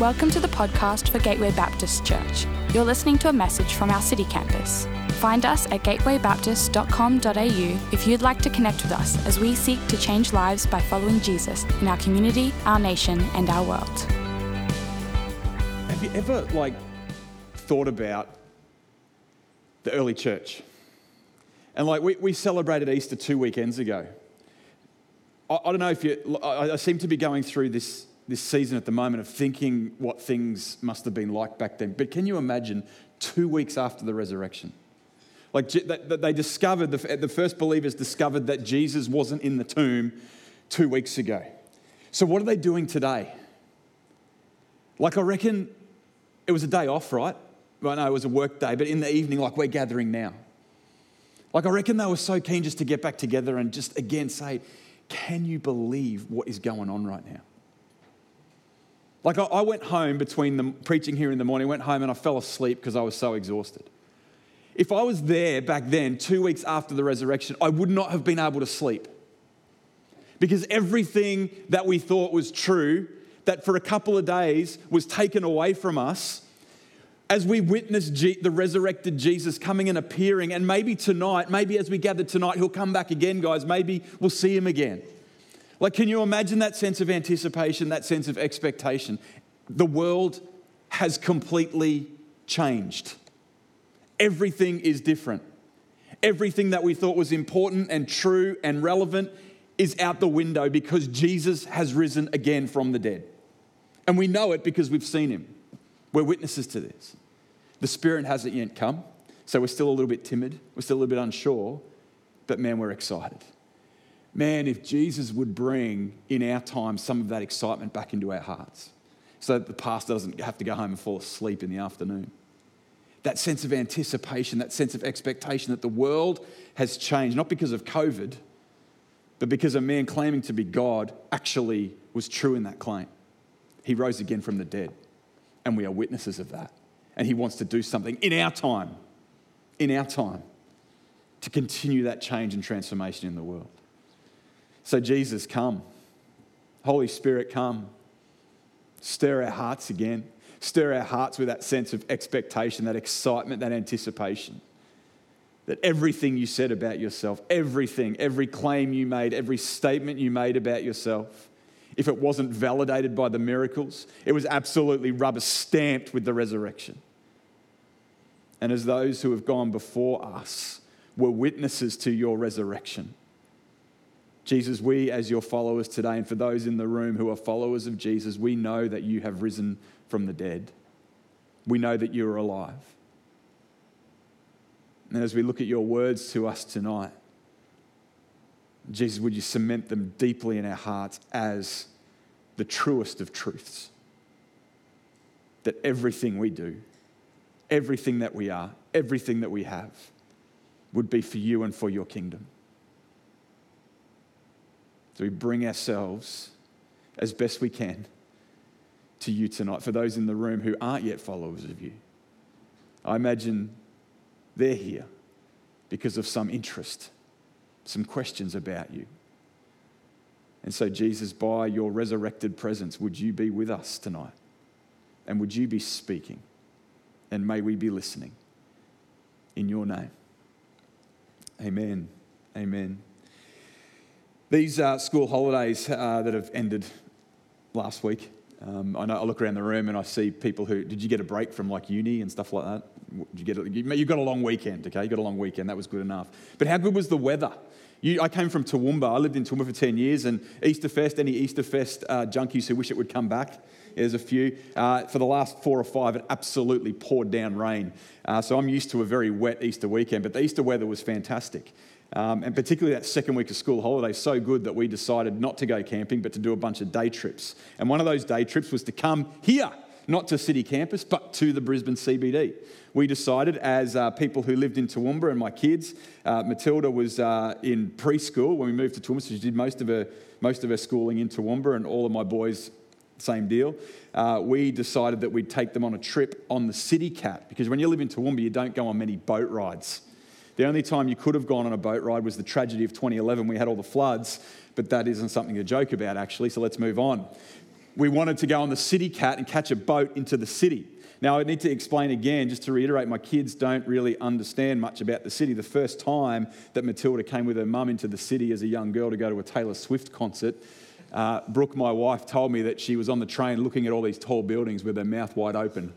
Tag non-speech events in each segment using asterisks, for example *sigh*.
Welcome to the podcast for Gateway Baptist Church. You're listening to a message from our city campus. Find us at gatewaybaptist.com.au if you'd like to connect with us as we seek to change lives by following Jesus in our community, our nation, and our world. Have you ever like thought about the early church? And like we, we celebrated Easter two weekends ago. I, I don't know if you, I, I seem to be going through this this season at the moment of thinking what things must have been like back then. But can you imagine two weeks after the resurrection? Like they discovered, the first believers discovered that Jesus wasn't in the tomb two weeks ago. So, what are they doing today? Like, I reckon it was a day off, right? Well, no, it was a work day, but in the evening, like we're gathering now. Like, I reckon they were so keen just to get back together and just again say, Can you believe what is going on right now? Like, I, went home between the preaching here in the morning, went home and I fell asleep because I was so exhausted. If I was there back then, two weeks after the resurrection, I would not have been able to sleep. Because everything that we thought was true, that for a couple of days was taken away from us, as we witness the resurrected Jesus coming and appearing, and maybe tonight, maybe as we gather tonight, he'll come back again, guys. Maybe we'll see him again. Like, can you imagine that sense of anticipation, that sense of expectation? The world has completely changed. Everything is different. Everything that we thought was important and true and relevant is out the window because Jesus has risen again from the dead. And we know it because we've seen him. We're witnesses to this. The Spirit hasn't yet come, so we're still a little bit timid, we're still a little bit unsure, but man, we're excited man, if Jesus would bring in our time some of that excitement back into our hearts so that the pastor doesn't have to go home and fall asleep in the afternoon. That sense of anticipation, that sense of expectation that the world has changed, not because of COVID, but because a man claiming to be God actually was true in that claim. He rose again from the dead, and we are witnesses of that. And he wants to do something in our time, in our time, to continue that change and transformation in the world. So, Jesus, come. Holy Spirit, come. Stir our hearts again. Stir our hearts with that sense of expectation, that excitement, that anticipation. That everything you said about yourself, everything, every claim you made, every statement you made about yourself, if it wasn't validated by the miracles, it was absolutely rubber stamped with the resurrection. And as those who have gone before us were witnesses to your resurrection, Jesus, we as your followers today, and for those in the room who are followers of Jesus, we know that you have risen from the dead. We know that you are alive. And as we look at your words to us tonight, Jesus, would you cement them deeply in our hearts as the truest of truths? That everything we do, everything that we are, everything that we have would be for you and for your kingdom. So we bring ourselves as best we can to you tonight. For those in the room who aren't yet followers of you, I imagine they're here because of some interest, some questions about you. And so, Jesus, by your resurrected presence, would you be with us tonight? And would you be speaking? And may we be listening. In your name. Amen. Amen. These uh, school holidays uh, that have ended last week, um, I know I look around the room and I see people who did you get a break from like uni and stuff like that? Did you get a, you got a long weekend, okay? You got a long weekend. That was good enough. But how good was the weather? You, I came from Toowoomba. I lived in Toowoomba for 10 years, and Easterfest, any Easterfest uh, junkies who wish it would come back, there's a few. Uh, for the last four or five, it absolutely poured down rain. Uh, so I'm used to a very wet Easter weekend, but the Easter weather was fantastic. Um, and particularly that second week of school holiday, so good that we decided not to go camping, but to do a bunch of day trips. And one of those day trips was to come here, not to city campus, but to the Brisbane CBD. We decided, as uh, people who lived in Toowoomba and my kids, uh, Matilda was uh, in preschool when we moved to Toowoomba, so she did most of her, most of her schooling in Toowoomba, and all of my boys, same deal. Uh, we decided that we'd take them on a trip on the City Cat, because when you live in Toowoomba, you don't go on many boat rides. The only time you could have gone on a boat ride was the tragedy of 2011. We had all the floods, but that isn't something to joke about, actually, so let's move on. we wanted to go on the City Cat and catch a boat into the city. Now, I need to explain again, just to reiterate, my kids don't really understand much about the city. The first time that Matilda came with her mum into the city as a young girl to go to a Taylor Swift concert, uh, Brooke, my wife, told me that she was on the train looking at all these tall buildings with her mouth wide open,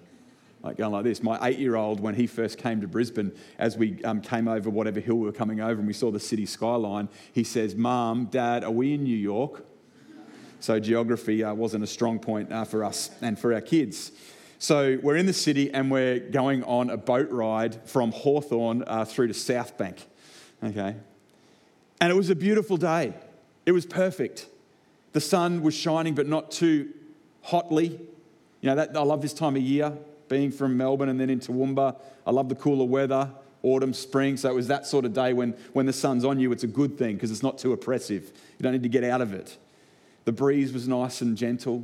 like going like this. My eight year old, when he first came to Brisbane, as we um, came over whatever hill we were coming over and we saw the city skyline, he says, Mom, Dad, are we in New York? So geography uh, wasn't a strong point uh, for us and for our kids. So we're in the city and we're going on a boat ride from Hawthorne uh, through to South Bank. Okay. And it was a beautiful day. It was perfect. The sun was shining, but not too hotly. You know, that, I love this time of year, being from Melbourne and then into Toowoomba. I love the cooler weather, autumn, spring. So it was that sort of day when, when the sun's on you, it's a good thing because it's not too oppressive. You don't need to get out of it. The breeze was nice and gentle.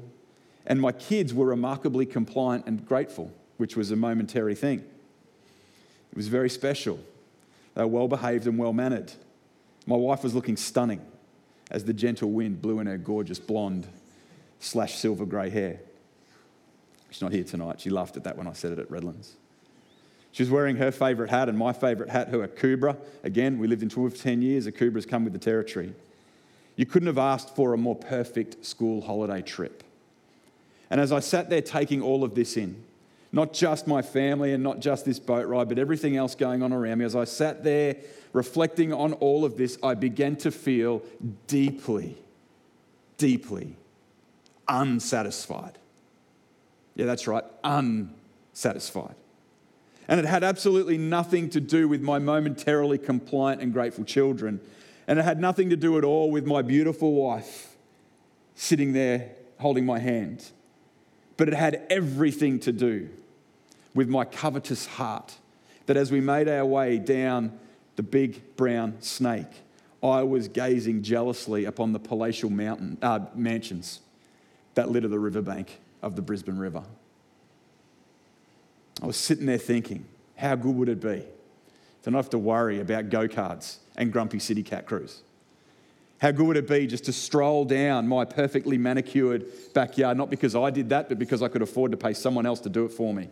And my kids were remarkably compliant and grateful, which was a momentary thing. It was very special. They were well behaved and well mannered. My wife was looking stunning as the gentle wind blew in her gorgeous blonde slash silver grey hair. She's not here tonight. She laughed at that when I said it at Redlands. She was wearing her favourite hat and my favourite hat, her Akubra. Again, we lived in Toowoomba for 10 years. Akubra's come with the territory. You couldn't have asked for a more perfect school holiday trip. And as I sat there taking all of this in, not just my family and not just this boat ride, but everything else going on around me, as I sat there reflecting on all of this, I began to feel deeply, deeply unsatisfied. Yeah, that's right, unsatisfied. And it had absolutely nothing to do with my momentarily compliant and grateful children. And it had nothing to do at all with my beautiful wife sitting there holding my hand. But it had everything to do with my covetous heart. That as we made our way down the big brown snake, I was gazing jealously upon the palatial mountain, uh, mansions that litter the riverbank of the Brisbane River. I was sitting there thinking, how good would it be to not have to worry about go karts and grumpy city cat crews? How good would it be just to stroll down my perfectly manicured backyard, not because I did that, but because I could afford to pay someone else to do it for me?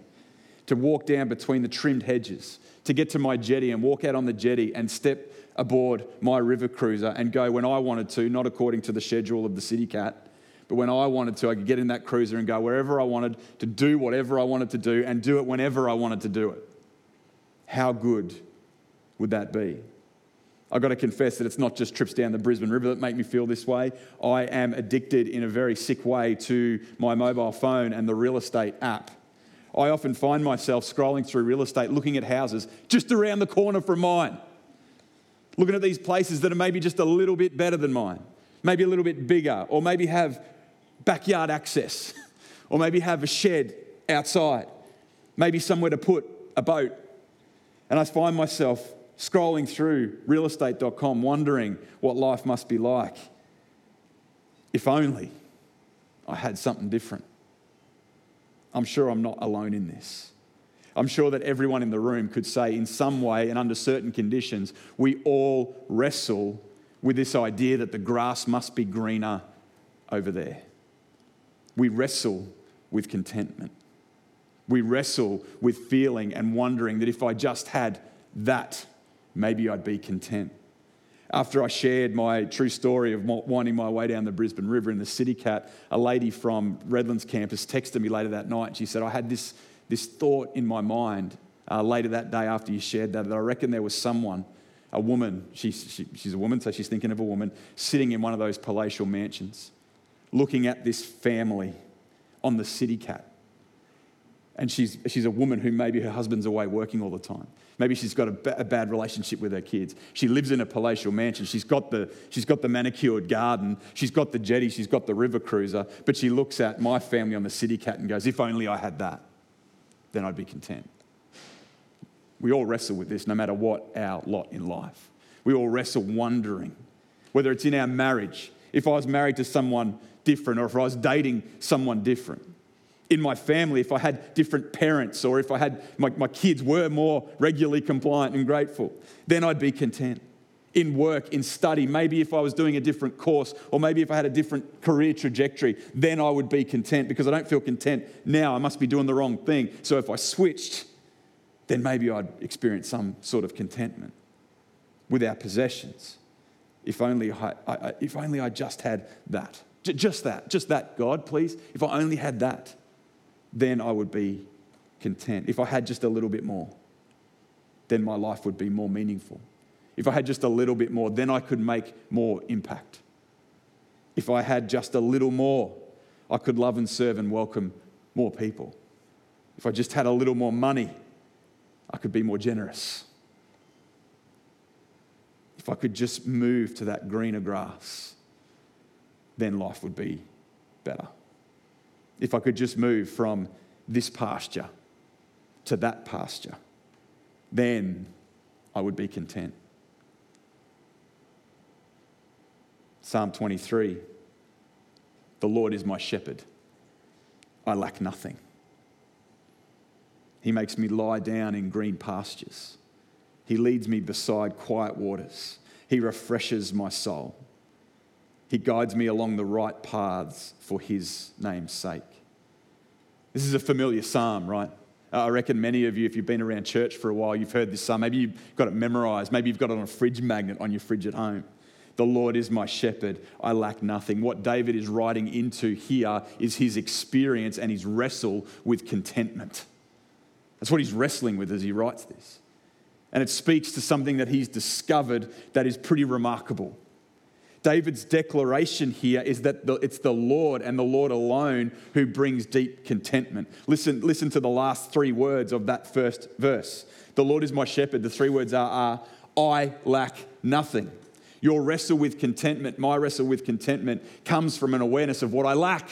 To walk down between the trimmed hedges, to get to my jetty and walk out on the jetty and step aboard my river cruiser and go when I wanted to, not according to the schedule of the City Cat, but when I wanted to, I could get in that cruiser and go wherever I wanted to do whatever I wanted to do and do it whenever I wanted to do it. How good would that be? I've got to confess that it's not just trips down the Brisbane River that make me feel this way. I am addicted in a very sick way to my mobile phone and the real estate app. I often find myself scrolling through real estate looking at houses just around the corner from mine, looking at these places that are maybe just a little bit better than mine, maybe a little bit bigger, or maybe have backyard access, or maybe have a shed outside, maybe somewhere to put a boat. And I find myself scrolling through realestate.com, wondering what life must be like. If only I had something different. I'm sure I'm not alone in this. I'm sure that everyone in the room could say, in some way and under certain conditions, we all wrestle with this idea that the grass must be greener over there. We wrestle with contentment. We wrestle with feeling and wondering that if I just had that, maybe I'd be content. After I shared my true story of winding my way down the Brisbane River in the City Cat, a lady from Redlands campus texted me later that night. She said, I had this, this thought in my mind uh, later that day after you shared that, that I reckon there was someone, a woman, she, she, she's a woman, so she's thinking of a woman, sitting in one of those palatial mansions, looking at this family on the City Cat. And she's, she's a woman who maybe her husband's away working all the time. Maybe she's got a, ba- a, bad relationship with her kids. She lives in a palatial mansion. She's got, the, she's got the manicured garden. She's got the jetty. She's got the river cruiser. But she looks at my family on the city cat and goes, if only I had that, then I'd be content. We all wrestle with this no matter what our lot in life. We all wrestle wondering whether it's in our marriage, if I was married to someone different or if I was dating someone different in my family, if I had different parents or if I had my, my kids were more regularly compliant and grateful, then I'd be content. in work, in study, maybe if I was doing a different course, or maybe if I had a different career trajectory, then I would be content because I don't feel content now. I must be doing the wrong thing. So if I switched, then maybe I'd experience some sort of contentment with our possessions. If only I, I if only I just had that. Just that. Just that, God, please. If I only had that, then I would be content. If I had just a little bit more, then my life would be more meaningful. If I had just a little bit more, then I could make more impact. If I had just a little more, I could love and serve and welcome more people. If I just had a little more money, I could be more generous. If I could just move to that greener grass, then life would be better. If I could just move from this pasture to that pasture, then I would be content. Psalm 23 The Lord is my shepherd, I lack nothing. He makes me lie down in green pastures. He leads me beside quiet waters. He refreshes my soul. He guides me along the right paths for his name's sake. This is a familiar psalm, right? Uh, I reckon many of you, if you've been around church for a while, you've heard this psalm. Maybe you've got it memorized. Maybe you've got it on a fridge magnet on your fridge at home. The Lord is my shepherd, I lack nothing. What David is writing into here is his experience and his wrestle with contentment. That's what he's wrestling with as he writes this. And it speaks to something that he's discovered that is pretty remarkable. David's declaration here is that it's the Lord and the Lord alone who brings deep contentment. Listen, listen to the last three words of that first verse. The Lord is my shepherd. The three words are, are I lack nothing. Your wrestle with contentment, my wrestle with contentment, comes from an awareness of what I lack.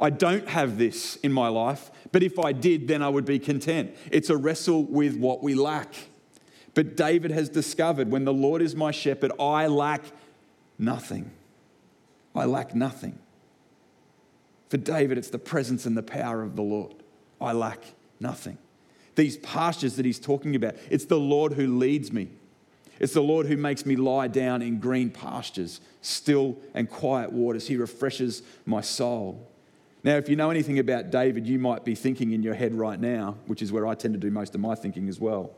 I don't have this in my life, but if I did, then I would be content. It's a wrestle with what we lack. But David has discovered when the Lord is my shepherd, I lack nothing. I lack nothing. For David, it's the presence and the power of the Lord. I lack nothing. These pastures that he's talking about, it's the Lord who leads me. It's the Lord who makes me lie down in green pastures, still and quiet waters. He refreshes my soul. Now, if you know anything about David, you might be thinking in your head right now, which is where I tend to do most of my thinking as well.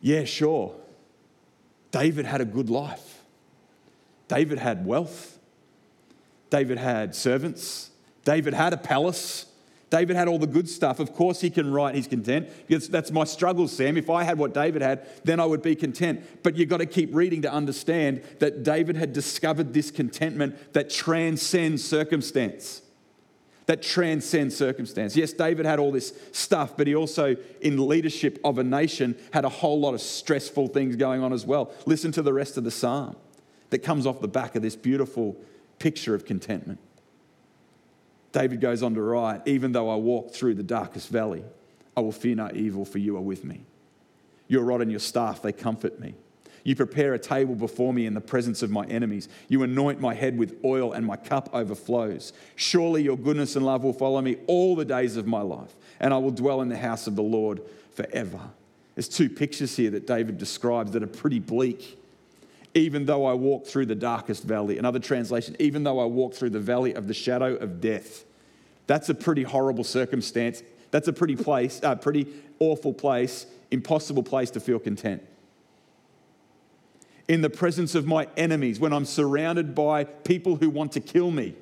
Yeah, sure. David had a good life. David had wealth. David had servants. David had a palace. David had all the good stuff. Of course, he can write he's content. Because that's my struggle, Sam. If I had what David had, then I would be content. But you've got to keep reading to understand that David had discovered this contentment that transcends circumstance. That transcends circumstance. Yes, David had all this stuff, but he also, in leadership of a nation, had a whole lot of stressful things going on as well. Listen to the rest of the psalm that comes off the back of this beautiful picture of contentment. David goes on to write, Even though I walk through the darkest valley, I will fear no evil, for you are with me. Your rod and your staff, they comfort me. You prepare a table before me in the presence of my enemies. You anoint my head with oil, and my cup overflows. Surely your goodness and love will follow me all the days of my life, and I will dwell in the house of the Lord forever. There's two pictures here that David describes that are pretty bleak even though I walk through the darkest valley. Another translation, even though I walk through the valley of the shadow of death. That's a pretty horrible circumstance. That's a pretty place, a pretty awful place, impossible place to feel content. In the presence of my enemies, when I'm surrounded by people who want to kill me,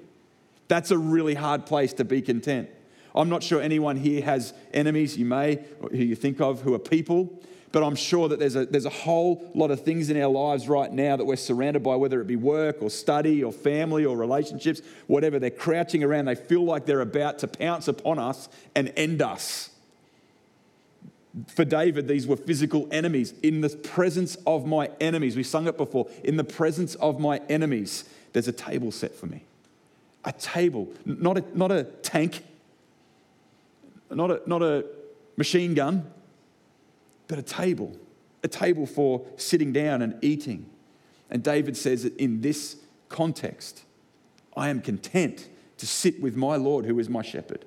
that's a really hard place to be content. I'm not sure anyone here has enemies, you may, who you think of, who are people. But I'm sure that there's a, there's a whole lot of things in our lives right now that we're surrounded by, whether it be work or study or family or relationships, whatever. They're crouching around. They feel like they're about to pounce upon us and end us. For David, these were physical enemies. In the presence of my enemies, we sung it before, in the presence of my enemies, there's a table set for me. A table, not a, not a tank, not a, not a machine gun, but a table, a table for sitting down and eating. And David says that in this context, I am content to sit with my Lord, who is my shepherd,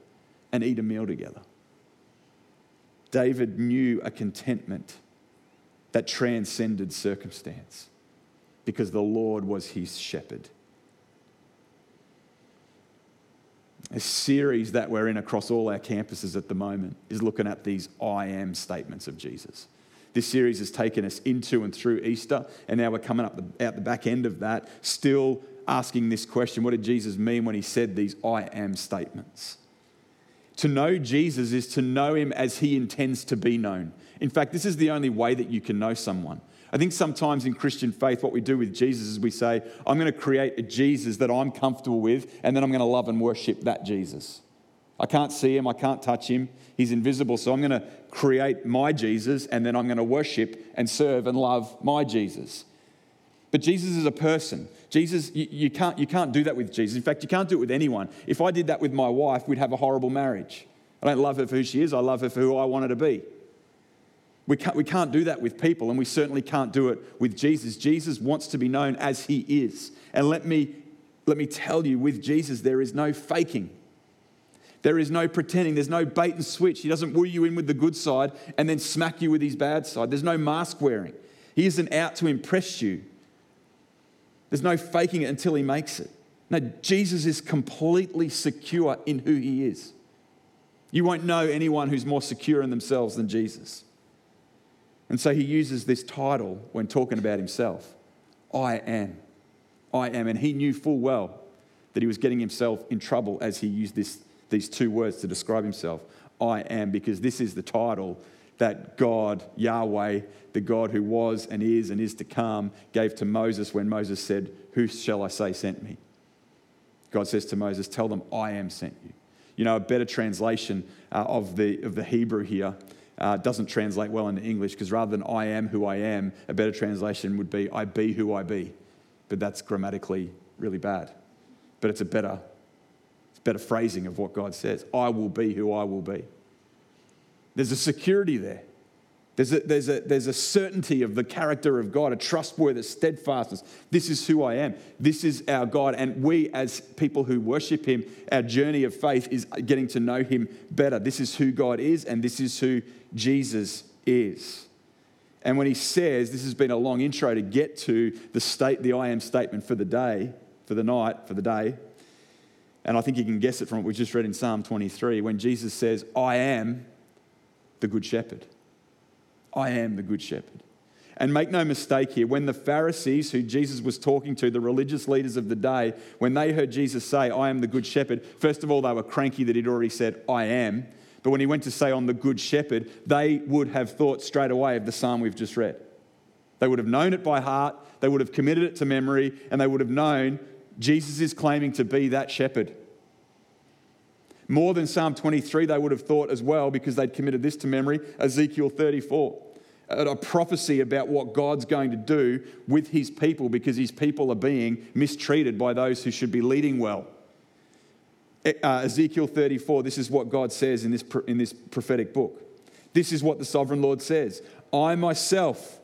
and eat a meal together. David knew a contentment that transcended circumstance because the Lord was his shepherd. A series that we're in across all our campuses at the moment is looking at these I am statements of Jesus. This series has taken us into and through Easter, and now we're coming up the, out the back end of that, still asking this question what did Jesus mean when he said these I am statements? To know Jesus is to know him as he intends to be known. In fact, this is the only way that you can know someone. I think sometimes in Christian faith, what we do with Jesus is we say, I'm going to create a Jesus that I'm comfortable with, and then I'm going to love and worship that Jesus. I can't see him, I can't touch him, he's invisible, so I'm going to create my Jesus, and then I'm going to worship and serve and love my Jesus. But Jesus is a person. Jesus, you, you, can't, you can't do that with Jesus. In fact, you can't do it with anyone. If I did that with my wife, we'd have a horrible marriage. I don't love her for who she is, I love her for who I want her to be. We can't, we can't do that with people, and we certainly can't do it with Jesus. Jesus wants to be known as he is. And let me, let me tell you, with Jesus, there is no faking. There is no pretending. There's no bait and switch. He doesn't woo you in with the good side and then smack you with his bad side. There's no mask wearing. He isn't out to impress you. There's no faking it until he makes it. No, Jesus is completely secure in who he is. You won't know anyone who's more secure in themselves than Jesus. And so he uses this title when talking about himself I am. I am. And he knew full well that he was getting himself in trouble as he used this, these two words to describe himself I am, because this is the title that God, Yahweh, the God who was and is and is to come, gave to Moses when Moses said, Who shall I say sent me? God says to Moses, Tell them, I am sent you. You know, a better translation uh, of, the, of the Hebrew here uh, doesn't translate well into English because rather than I am who I am, a better translation would be I be who I be. But that's grammatically really bad. But it's a better, it's better phrasing of what God says. I will be who I will be. There's a security there. There's a, there's, a, there's a certainty of the character of God, a trustworthy steadfastness. This is who I am. This is our God. And we, as people who worship Him, our journey of faith is getting to know Him better. This is who God is, and this is who Jesus is. And when He says, this has been a long intro to get to the state, the I am statement for the day, for the night, for the day. And I think you can guess it from what we just read in Psalm 23 when Jesus says, I am the Good Shepherd. I am the Good Shepherd. And make no mistake here, when the Pharisees, who Jesus was talking to, the religious leaders of the day, when they heard Jesus say, I am the Good Shepherd, first of all, they were cranky that he'd already said, I am. But when he went to say, I'm the Good Shepherd, they would have thought straight away of the psalm we've just read. They would have known it by heart, they would have committed it to memory, and they would have known Jesus is claiming to be that shepherd. More than Psalm 23, they would have thought as well, because they'd committed this to memory Ezekiel 34, a prophecy about what God's going to do with his people because his people are being mistreated by those who should be leading well. Uh, Ezekiel 34, this is what God says in this, in this prophetic book. This is what the sovereign Lord says I myself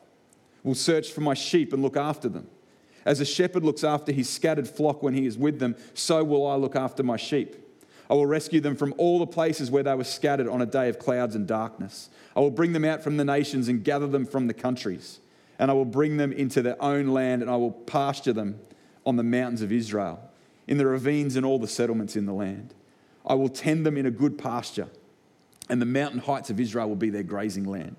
will search for my sheep and look after them. As a shepherd looks after his scattered flock when he is with them, so will I look after my sheep. I will rescue them from all the places where they were scattered on a day of clouds and darkness. I will bring them out from the nations and gather them from the countries. And I will bring them into their own land and I will pasture them on the mountains of Israel, in the ravines and all the settlements in the land. I will tend them in a good pasture, and the mountain heights of Israel will be their grazing land.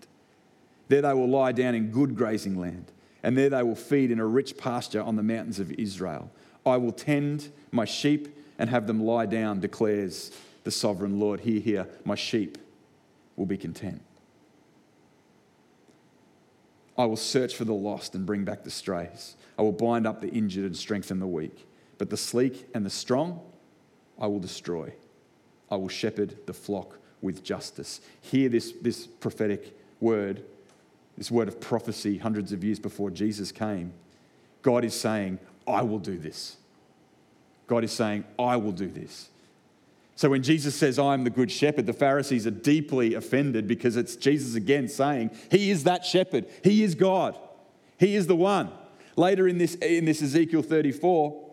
There they will lie down in good grazing land, and there they will feed in a rich pasture on the mountains of Israel. I will tend my sheep and have them lie down, declares the sovereign Lord. Hear, hear, my sheep will be content. I will search for the lost and bring back the strays. I will bind up the injured and strengthen the weak. But the sleek and the strong I will destroy. I will shepherd the flock with justice. Hear this, this prophetic word, this word of prophecy hundreds of years before Jesus came. God is saying, I will do this. God is saying, I will do this. So when Jesus says, I am the good shepherd, the Pharisees are deeply offended because it's Jesus again saying, He is that shepherd. He is God. He is the one. Later in this, in this Ezekiel 34,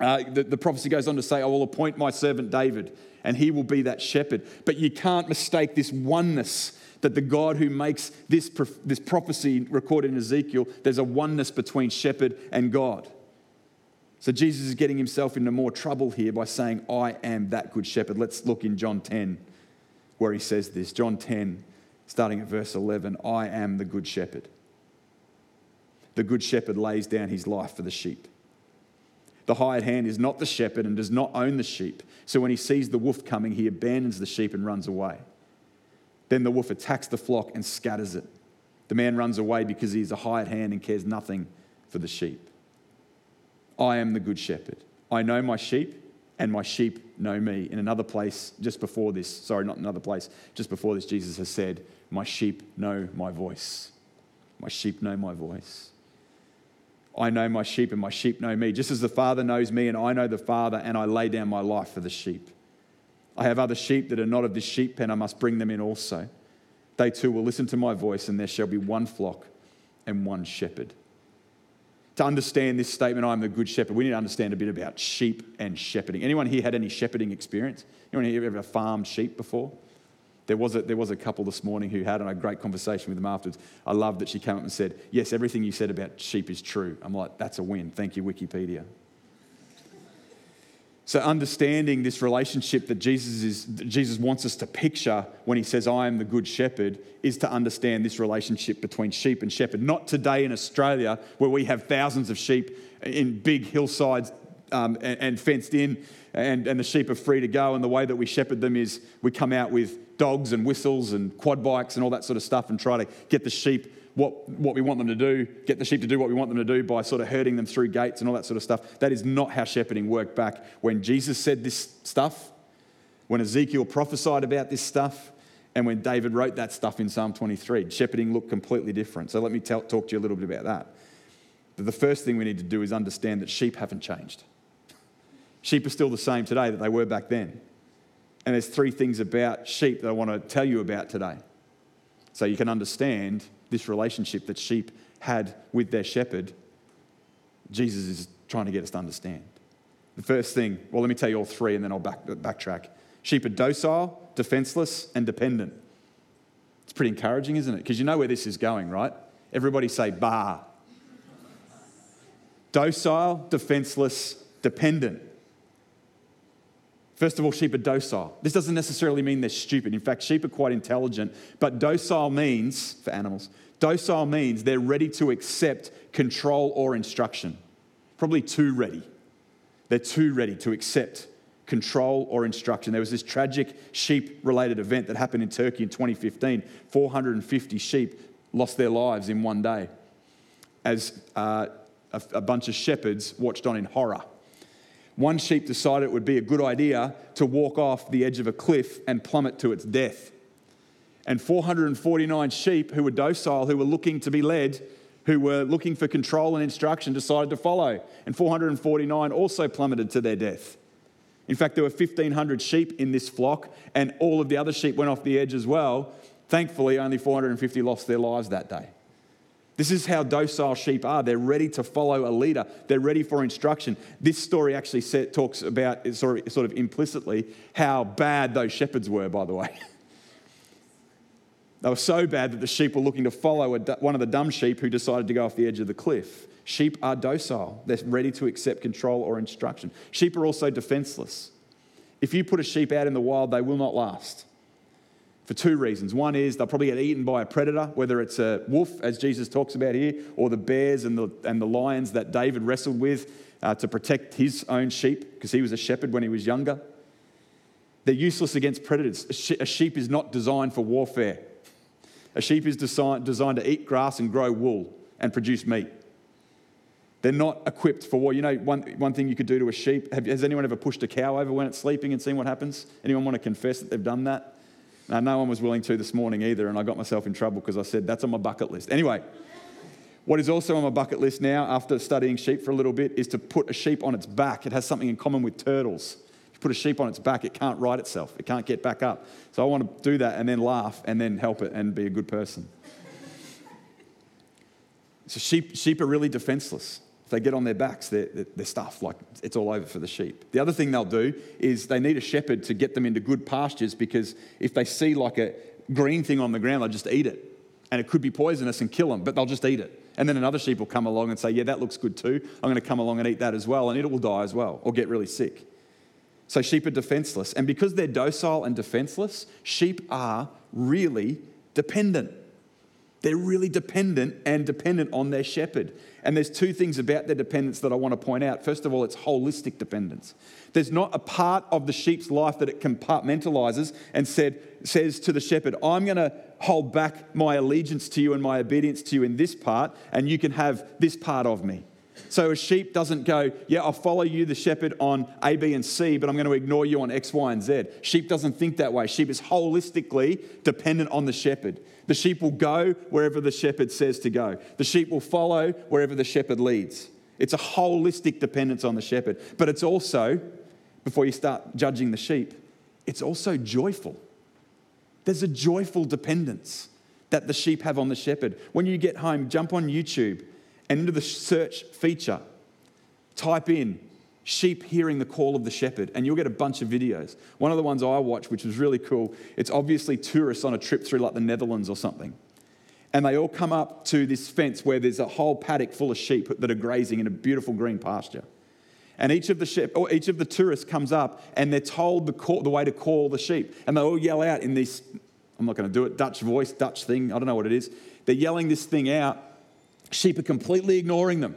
uh, the, the prophecy goes on to say, I will appoint my servant David, and he will be that shepherd. But you can't mistake this oneness that the God who makes this, this prophecy recorded in Ezekiel, there's a oneness between shepherd and God. So Jesus is getting himself into more trouble here by saying, I am that good shepherd. Let's look in John 10, where he says this. John 10, starting at verse 11 I am the good shepherd. The good shepherd lays down his life for the sheep. The hired hand is not the shepherd and does not own the sheep. So when he sees the wolf coming, he abandons the sheep and runs away. Then the wolf attacks the flock and scatters it. The man runs away because he is a hired hand and cares nothing for the sheep. I am the good shepherd. I know my sheep, and my sheep know me. In another place, just before this, sorry, not another place, just before this, Jesus has said, My sheep know my voice. My sheep know my voice. I know my sheep, and my sheep know me. Just as the Father knows me, and I know the Father, and I lay down my life for the sheep. I have other sheep that are not of this sheep pen, I must bring them in also. They too will listen to my voice, and there shall be one flock and one shepherd to understand this statement, I'm the good shepherd, we need to understand a bit about sheep and shepherding. Anyone here had any shepherding experience? Anyone here ever farmed sheep before? There was, a, there was a couple this morning who had and a great conversation with them afterwards. I love that she came up and said, Yes, everything you said about sheep is true. I'm like, That's a win. Thank you, Wikipedia. So, understanding this relationship that Jesus, is, that Jesus wants us to picture when he says, I am the good shepherd, is to understand this relationship between sheep and shepherd. Not today in Australia, where we have thousands of sheep in big hillsides um, and, and, fenced in, and, and the sheep are free to go. And the way that we shepherd them is we come out with dogs and whistles and quad bikes and all that sort of stuff and try to get the sheep what, what we want them to do, get the sheep to do what we want them to do by sort of herding them through gates and all that sort of stuff. That is not how shepherding worked back when Jesus said this stuff, when Ezekiel prophesied about this stuff, and when David wrote that stuff in Psalm 23. Shepherding looked completely different. So let me tell, talk to you a little bit about that. But the first thing we need to do is understand that sheep haven't changed. Sheep are still the same today that they were back then. And there's three things about sheep that I want to tell you about today. So you can understand this relationship that sheep had with their shepherd, Jesus is trying to get us to understand. The first thing, well, let me tell you all three and then I'll back, backtrack. Sheep are docile, defenseless, and dependent. It's pretty encouraging, isn't it? Because you know where this is going, right? Everybody say, bah. Docile, defenseless, dependent. First of all, sheep are docile. This doesn't necessarily mean they're stupid. In fact, sheep are quite intelligent. But docile means, for animals, docile means they're ready to accept control or instruction. Probably too ready. They're too ready to accept control or instruction. There was this tragic sheep related event that happened in Turkey in 2015. 450 sheep lost their lives in one day as uh, a, a bunch of shepherds watched on in horror one sheep decided it would be a good idea to walk off the edge of a cliff and plummet to its death. And 449 sheep who were docile, who were looking to be led, who were looking for control and instruction, decided to follow. And 449 also plummeted to their death. In fact, there were 1,500 sheep in this flock, and all of the other sheep went off the edge as well. Thankfully, only 450 lost their lives that day. This is how docile sheep are. They're ready to follow a leader, they're ready for instruction. This story actually set, talks about, sort of, sort of implicitly, how bad those shepherds were, by the way. *laughs* they were so bad that the sheep were looking to follow a, one of the dumb sheep who decided to go off the edge of the cliff. Sheep are docile, they're ready to accept control or instruction. Sheep are also defenseless. If you put a sheep out in the wild, they will not last for two reasons. One is they'll probably get eaten by a predator, whether it's a wolf, as Jesus talks about here, or the bears and the, and the lions that David wrestled with uh, to protect his own sheep, because he was a shepherd when he was younger. They're useless against predators. A sheep is not designed for warfare. A sheep is designed, designed to eat grass and grow wool and produce meat. They're not equipped for war. You know, one, one thing you could do to a sheep, have, has anyone ever pushed a cow over when it's sleeping and seen what happens? Anyone want to confess that they've done that? Now, no one was willing to this morning either, and I got myself in trouble because I said, that's on my bucket list. Anyway, what is also on my bucket list now, after studying sheep for a little bit, is to put a sheep on its back. It has something in common with turtles. If you put a sheep on its back, it can't right itself, it can't get back up. So I want to do that and then laugh and then help it and be a good person. so sheep, sheep are really defenseless. If they get on their backs, they're, they're stuffed, like it's all over for the sheep. The other thing they'll do is they need a shepherd to get them into good pastures because if they see like a, green thing on the ground, they'll just eat it. And it could be poisonous and kill them, but they'll just eat it. And then another sheep will come along and say, Yeah, that looks good too. I'm going to come along and eat that as well. And it will die as well or get really sick. So sheep are defenseless. And because they're docile and defenseless, sheep are really dependent. They're really dependent and dependent on their shepherd. And there's two things about their dependence that I want to point out. First of all, it's holistic dependence. There's not a part of the sheep's life that it compartmentalizes and said, says to the shepherd, I'm going to hold back my allegiance to you and my obedience to you in this part, and you can have this part of me. So a sheep doesn't go, Yeah, I'll follow you, the shepherd, on A, B, and C, but I'm going to ignore you on X, Y, and Z. Sheep doesn't think that way. Sheep is holistically dependent on the shepherd. The sheep will go wherever the shepherd says to go, the sheep will follow wherever the shepherd leads. It's a holistic dependence on the shepherd. But it's also, before you start judging the sheep, it's also joyful. There's a joyful dependence that the sheep have on the shepherd. When you get home, jump on YouTube and into the search feature, type in sheep hearing the call of the shepherd, and you'll get a bunch of videos. One of the ones I watched, which was really cool, it's obviously tourists on a trip through like the Netherlands or something. And they all come up to this fence where there's a whole paddock full of sheep that are grazing in a beautiful green pasture. And each of the sheep, or each of the tourists comes up and they're told the, call, the way to call the sheep. And they all yell out in this, I'm not going to do it, Dutch voice, Dutch thing, I don't know what it is. They're yelling this thing out. Sheep are completely ignoring them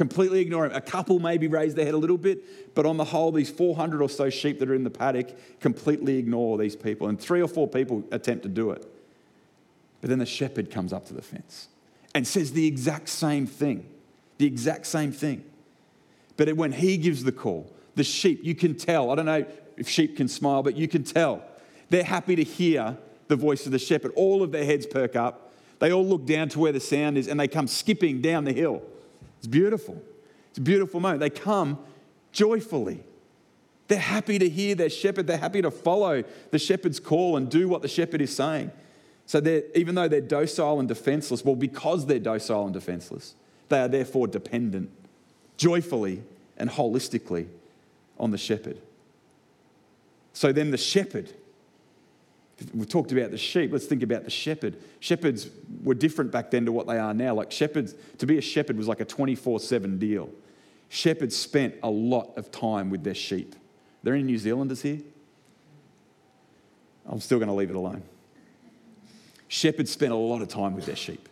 completely ignoring them. A couple maybe raise their head a little bit, but on the whole, these 400 or so sheep that are in the paddock completely ignore these people. And three or four people attempt to do it. But then the shepherd comes up to the fence and says the exact same thing. The exact same thing. But when he gives the call, the sheep, you can tell. I don't know if sheep can smile, but you can tell. They're happy to hear the voice of the shepherd. All of their heads perk up. They all look down to where the sound is and they come skipping down the hill. It's beautiful. It's a beautiful moment. They come joyfully. They're happy to hear their shepherd. They're happy to follow the shepherd's call and do what the shepherd is saying. So even though they're docile and defenseless, well, because they're docile and defenseless, they are therefore dependent joyfully and holistically on the shepherd. So then the shepherd we talked about the sheep. Let's think about the shepherd. Shepherds were different back then to what they are now. Like shepherds, to be a shepherd was like a 24 7 deal. Shepherds spent a lot of time with their sheep. Are there any New Zealanders here? I'm still going to leave it alone. Shepherds spent a lot of time with their sheep.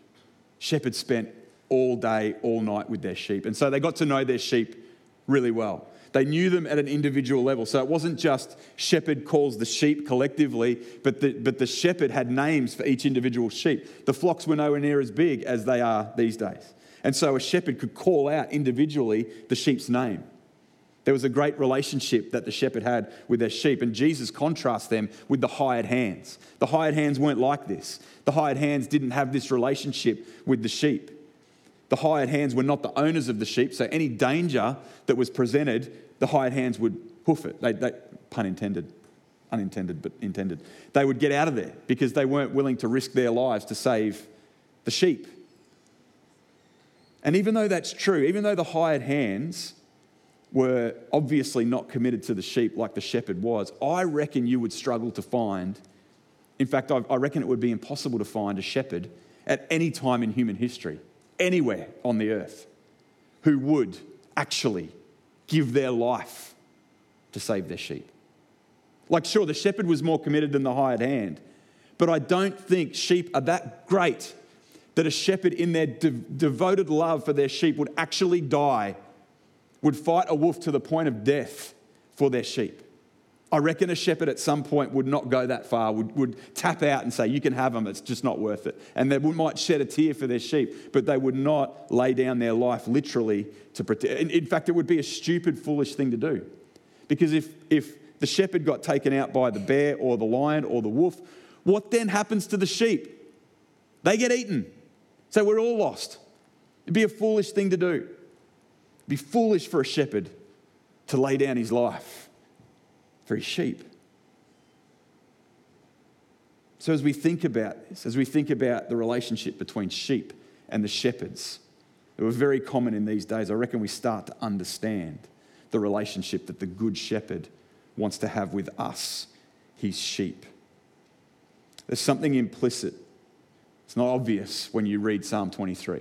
Shepherds spent all day, all night with their sheep. And so they got to know their sheep really well. They knew them at an individual level. So it wasn't just shepherd calls the sheep collectively, but the, but the shepherd had names for each individual sheep. The flocks were nowhere near as big as they are these days. And so a shepherd could call out individually the sheep's name. There was a great relationship that the shepherd had with their sheep, and Jesus contrasts them with the hired hands. The hired hands weren't like this. The hired hands didn't have this relationship with the sheep. The hired hands were not the owners of the sheep, so any danger that was presented, the hired hands would hoof it. They, they, pun intended, unintended, but intended. They would get out of there because they weren't willing to risk their lives to save the sheep. And even though that's true, even though the hired hands were obviously not committed to the sheep like the shepherd was, I reckon you would struggle to find, in fact, I reckon it would be impossible to find a shepherd at any time in human history anywhere on the earth who would actually give their life to save their sheep. Like, sure, the shepherd was more committed than the hired hand, but I don't think sheep are that great that a shepherd, in their de- devoted love for their sheep, would actually die, would fight a wolf to the point of death for their sheep. I reckon a shepherd at some point would not go that far, would, would tap out and say, You can have them, it's just not worth it. And they might shed a tear for their sheep, but they would not lay down their life literally to protect. In, fact, it would be a stupid, foolish thing to do. Because if, if the shepherd got taken out by the bear or the lion or the wolf, what then happens to the sheep? They get eaten. So we're all lost. It'd be a foolish thing to do. It'd be foolish for a shepherd to lay down his life for his sheep. So, as we think about this, as we think about the relationship between sheep and the shepherds, it was very common in these days. I reckon we start to understand the relationship that the good shepherd wants to have with us, his sheep. There's something implicit. It's not obvious when you read Psalm 23.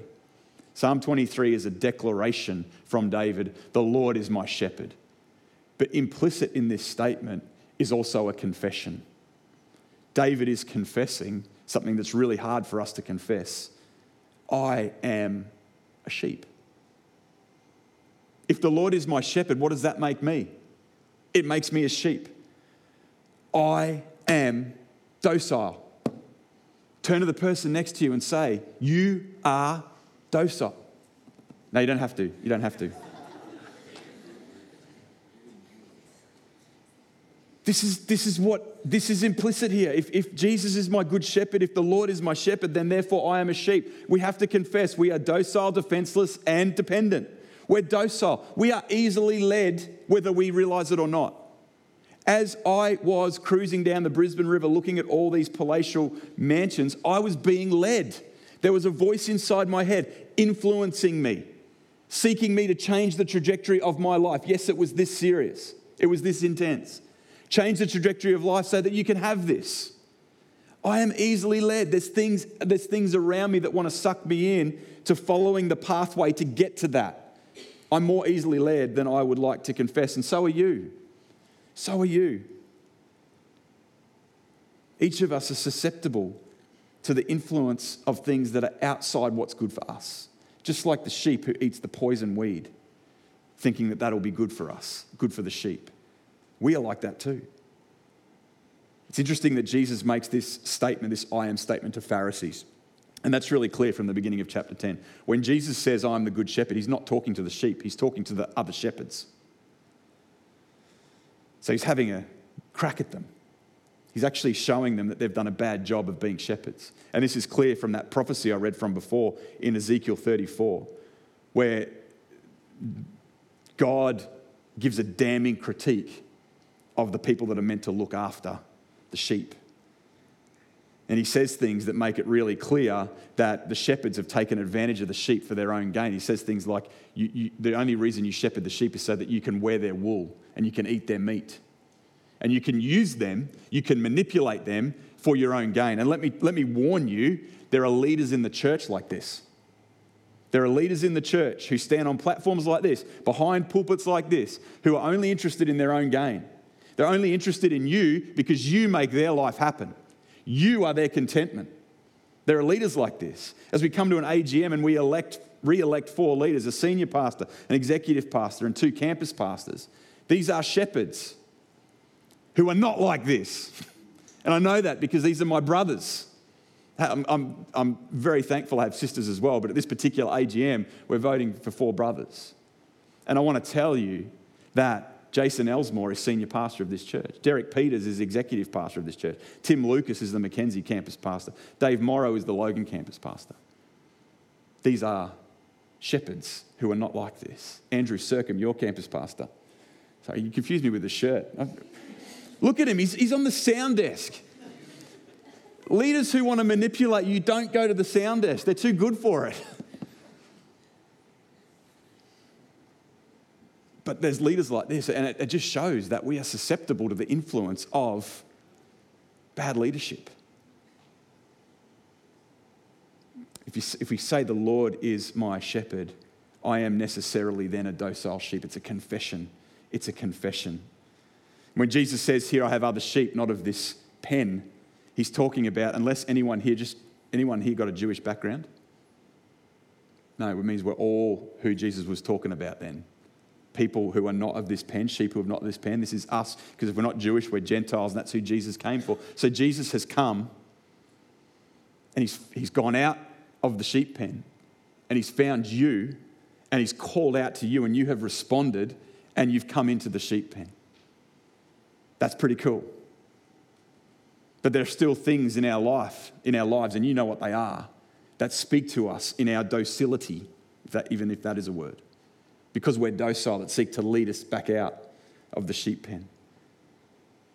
Psalm 23 is a declaration from David the Lord is my shepherd. But implicit in this statement is also a confession. David is confessing something that's really hard for us to confess I am a sheep. If the Lord is my shepherd, what does that make me? It makes me a sheep. I am docile. Turn to the person next to you and say, You are docile. No, you don't have to. You don't have to. This is, this is what this is implicit here. If, if Jesus is my good shepherd, if the Lord is my shepherd, then therefore I am a sheep. We have to confess we are docile, defenseless, and dependent. We're docile. We are easily led, whether we realize it or not. As I was cruising down the Brisbane River looking at all these palatial mansions, I was being led. There was a voice inside my head influencing me, seeking me to change the trajectory of my life. Yes, it was this serious, it was this intense. Change the trajectory of life so that you can have this. I am easily led. There's things, there's things around me that want to suck me in to following the pathway to get to that. I'm more easily led than I would like to confess, and so are you. So are you. Each of us are susceptible to the influence of things that are outside what's good for us. Just like the sheep who eats the poison weed, thinking that that'll be good for us, good for the sheep. We are like that too. It's interesting that Jesus makes this statement, this I am statement to Pharisees. And that's really clear from the beginning of chapter 10. When Jesus says, I'm the good shepherd, he's not talking to the sheep, he's talking to the other shepherds. So he's having a crack at them. He's actually showing them that they've done a bad job of being shepherds. And this is clear from that prophecy I read from before in Ezekiel 34, where God gives a damning critique of the people that are meant to look after the sheep. And he says things that make it really clear that the shepherds have taken advantage of the sheep for their own gain. He says things like, you, you, The only reason you shepherd the sheep is so that you can wear their wool and you can eat their meat. And you can use them, you can manipulate them for your own gain. And let me, let me warn you, there are leaders in the church like this. There are leaders in the church who stand on platforms like this, behind pulpits like this, who are only interested in their own gain. They're only interested in you because you make their life happen. You are their contentment. There are leaders like this. As we come to an AGM and we elect, re-elect four leaders, a senior pastor, an executive pastor, and two campus pastors, these are shepherds who are not like this. *laughs* And I know that because these are my brothers. I'm, I'm, I'm very thankful I have sisters as well, but at this particular AGM, we're voting for four brothers. And I want to tell you that Jason Elsmore is senior pastor of this church. Derek Peters is executive pastor of this church. Tim Lucas is the Mackenzie campus pastor. Dave Morrow is the Logan campus pastor. These are shepherds who are not like this. Andrew Circum, your campus pastor. Sorry, you confused me with the shirt. Look at him, he's, he's on the sound desk. Leaders who want to manipulate you don't go to the sound desk, they're too good for it. But there's leaders like this, and it, it just shows that we are susceptible to the influence of bad leadership. If, you, if we say the Lord is my shepherd, I am necessarily then a docile sheep. It's a confession. It's a confession. When Jesus says, Here I have other sheep, not of this pen, he's talking about, unless anyone here, just anyone here got a Jewish background? No, it means we're all who Jesus was talking about then people who are not of this pen, sheep who are not of this pen. This is us, because if we're not Jewish, we're Gentiles, and that's who Jesus came for. So Jesus has come and he's, he's gone out of the sheep pen and he's found you and he's called out to you, and you have responded and you've come into the sheep pen. That's pretty cool. But there are still things in our life, in our lives, and you know what they are, that speak to us in our docility, if that, even if that is a word because we're docile that seek to lead us back out of the sheep pen.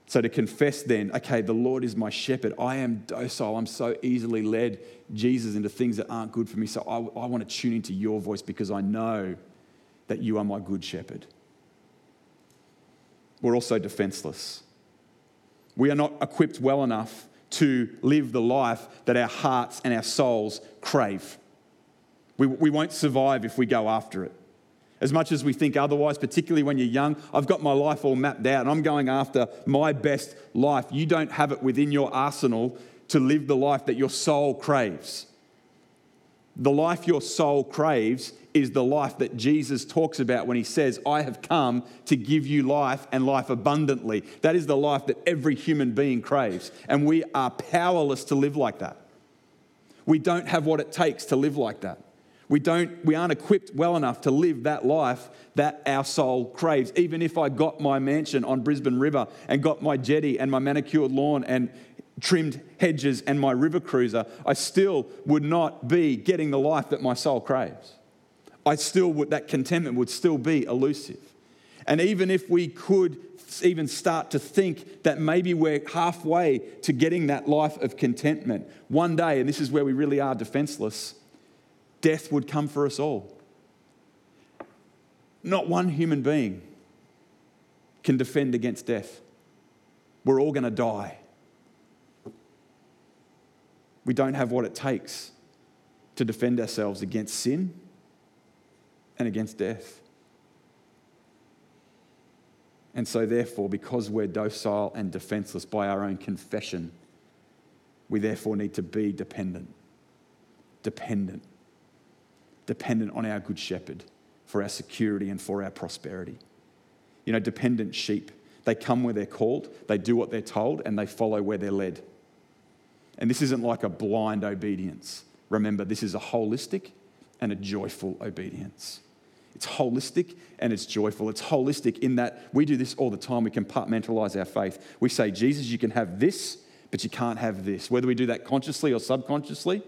So to confess then, okay, the Lord is my shepherd. I am docile. I'm so easily led, Jesus, into things that aren't good for me. So I, I want to tune into your voice because I know that you are my good shepherd. We're also defenseless. We are not equipped well enough to live the life that our hearts and our souls crave. We, we won't survive if we go after it. As much as we think otherwise, particularly when you're young, I've got my life all mapped out and I'm going after my best life. You don't have it within your arsenal to live the life that your soul craves. The life your soul craves is the life that Jesus talks about when he says, I have come to give you life and life abundantly. That is the life that every human being craves. And we are powerless to live like that. We don't have what it takes to live like that. We, don't, we aren't equipped well enough to live that life that our soul craves. Even if I got my mansion on Brisbane River and got my jetty and my manicured lawn and trimmed hedges and my river cruiser, I still would not be getting the life that my soul craves. I still would, that contentment would still be elusive. And even if we could even start to think that maybe we're halfway to getting that life of contentment, one day, and this is where we really are defenseless, death would come for us all. Not one human being can defend against death. We're all going to die. We don't have what it takes to defend ourselves against sin and against death. And so, therefore, because we're docile and defenseless by our own confession, we therefore need to be dependent. Dependent. Dependent on our good shepherd for our security and for our prosperity. You know, dependent sheep, they come where they're called, they do what they're told, and they follow where they're led. And this isn't like a blind obedience. Remember, this is a holistic and a joyful obedience. It's holistic and it's joyful. It's holistic in that we do this all the time. We compartmentalize our faith. We say, Jesus, you can have this, but you can't have this. Whether we do that consciously or subconsciously,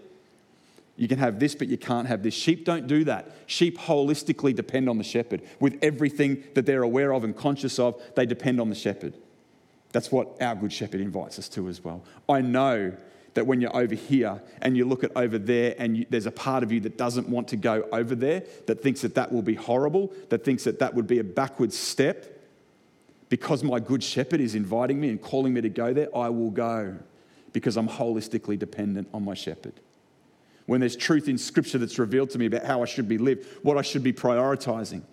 you can have this, but you can't have this. Sheep don't do that. Sheep holistically depend on the shepherd. With everything that they're aware of and conscious of, they depend on the shepherd. That's what our good shepherd invites us to as well. I know that when you're over here and you look at over there and you, there's a part of you that doesn't want to go over there, that thinks that that will be horrible, that thinks that that would be a backward step, because my good shepherd is inviting me and calling me to go there, I will go because I'm holistically dependent on my shepherd. When there's truth in scripture that's revealed to me about how I should be lived, what I should be prioritizing,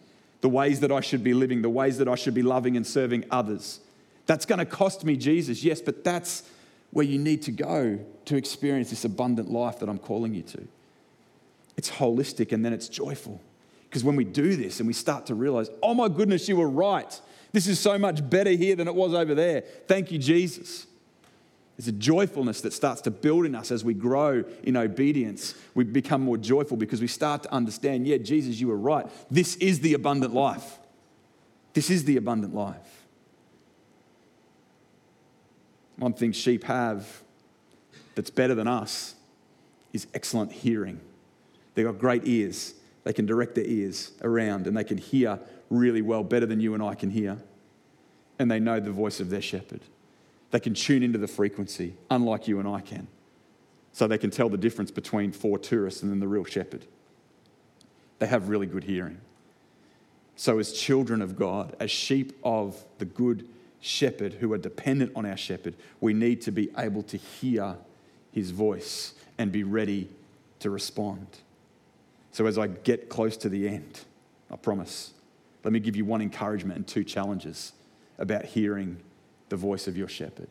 the ways that I should be living, the ways that I should be loving and serving others. That's going to cost me Jesus, yes, but that's where you need to go to experience this abundant life that I'm calling you to. It's holistic and then it's joyful. Because when we do this and we start to realize, oh my goodness, you were right. This is so much better here than it was over there. Thank you, Jesus. There's a joyfulness that starts to build in us as we grow in obedience. We become more joyful because we start to understand, yeah, Jesus, you were right. This is the abundant life. This is the abundant life. One thing sheep have that's better than us is excellent hearing. They've got great ears. They can direct their ears around and they can hear really well, better than you and I can hear. And they know the voice of their shepherd. They can tune into the frequency, unlike you and I can. So they can tell the difference between four tourists and then the real shepherd. They have really good hearing. So, as children of God, as sheep of the good shepherd who are dependent on our shepherd, we need to be able to hear his voice and be ready to respond. So, as I get close to the end, I promise, let me give you one encouragement and two challenges about hearing the voice of your shepherd.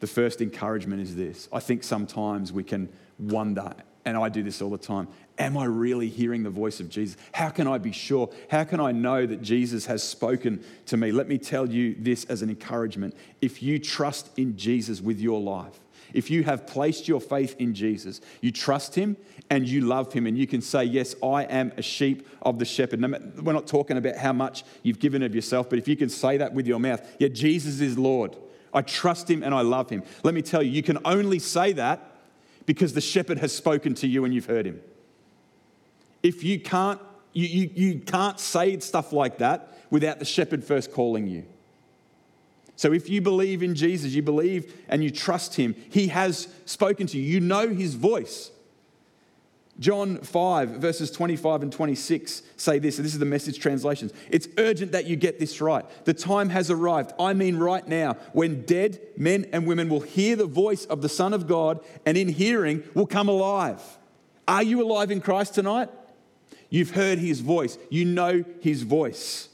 The first encouragement is this I think sometimes we can wonder, and I do this all the time Am I really hearing the voice of Jesus? How can I be sure? How can I know that Jesus has spoken to me? Let me tell you this as an encouragement. If you trust in Jesus with your life, if you have placed your faith in Jesus, you trust him and you love him, and you can say, Yes, I am a sheep of the shepherd. We're not talking about how much you've given of yourself, but if you can say that with your mouth, yeah, Jesus is Lord. I trust him and I love him. Let me tell you, you can only say that because the shepherd has spoken to you and you've heard him if you can't, you, you, you can't say stuff like that without the shepherd first calling you. So if you believe in Jesus, you believe and you trust him, he has spoken to you. You know his voice. John 5, verses 25 and 26 say this. This is the message translations. It's urgent that you get this right. The time has arrived. I mean, right now, when dead men and women will hear the voice of the Son of God and in hearing will come alive. Are you alive in Christ tonight? You've heard his voice, you know his voice.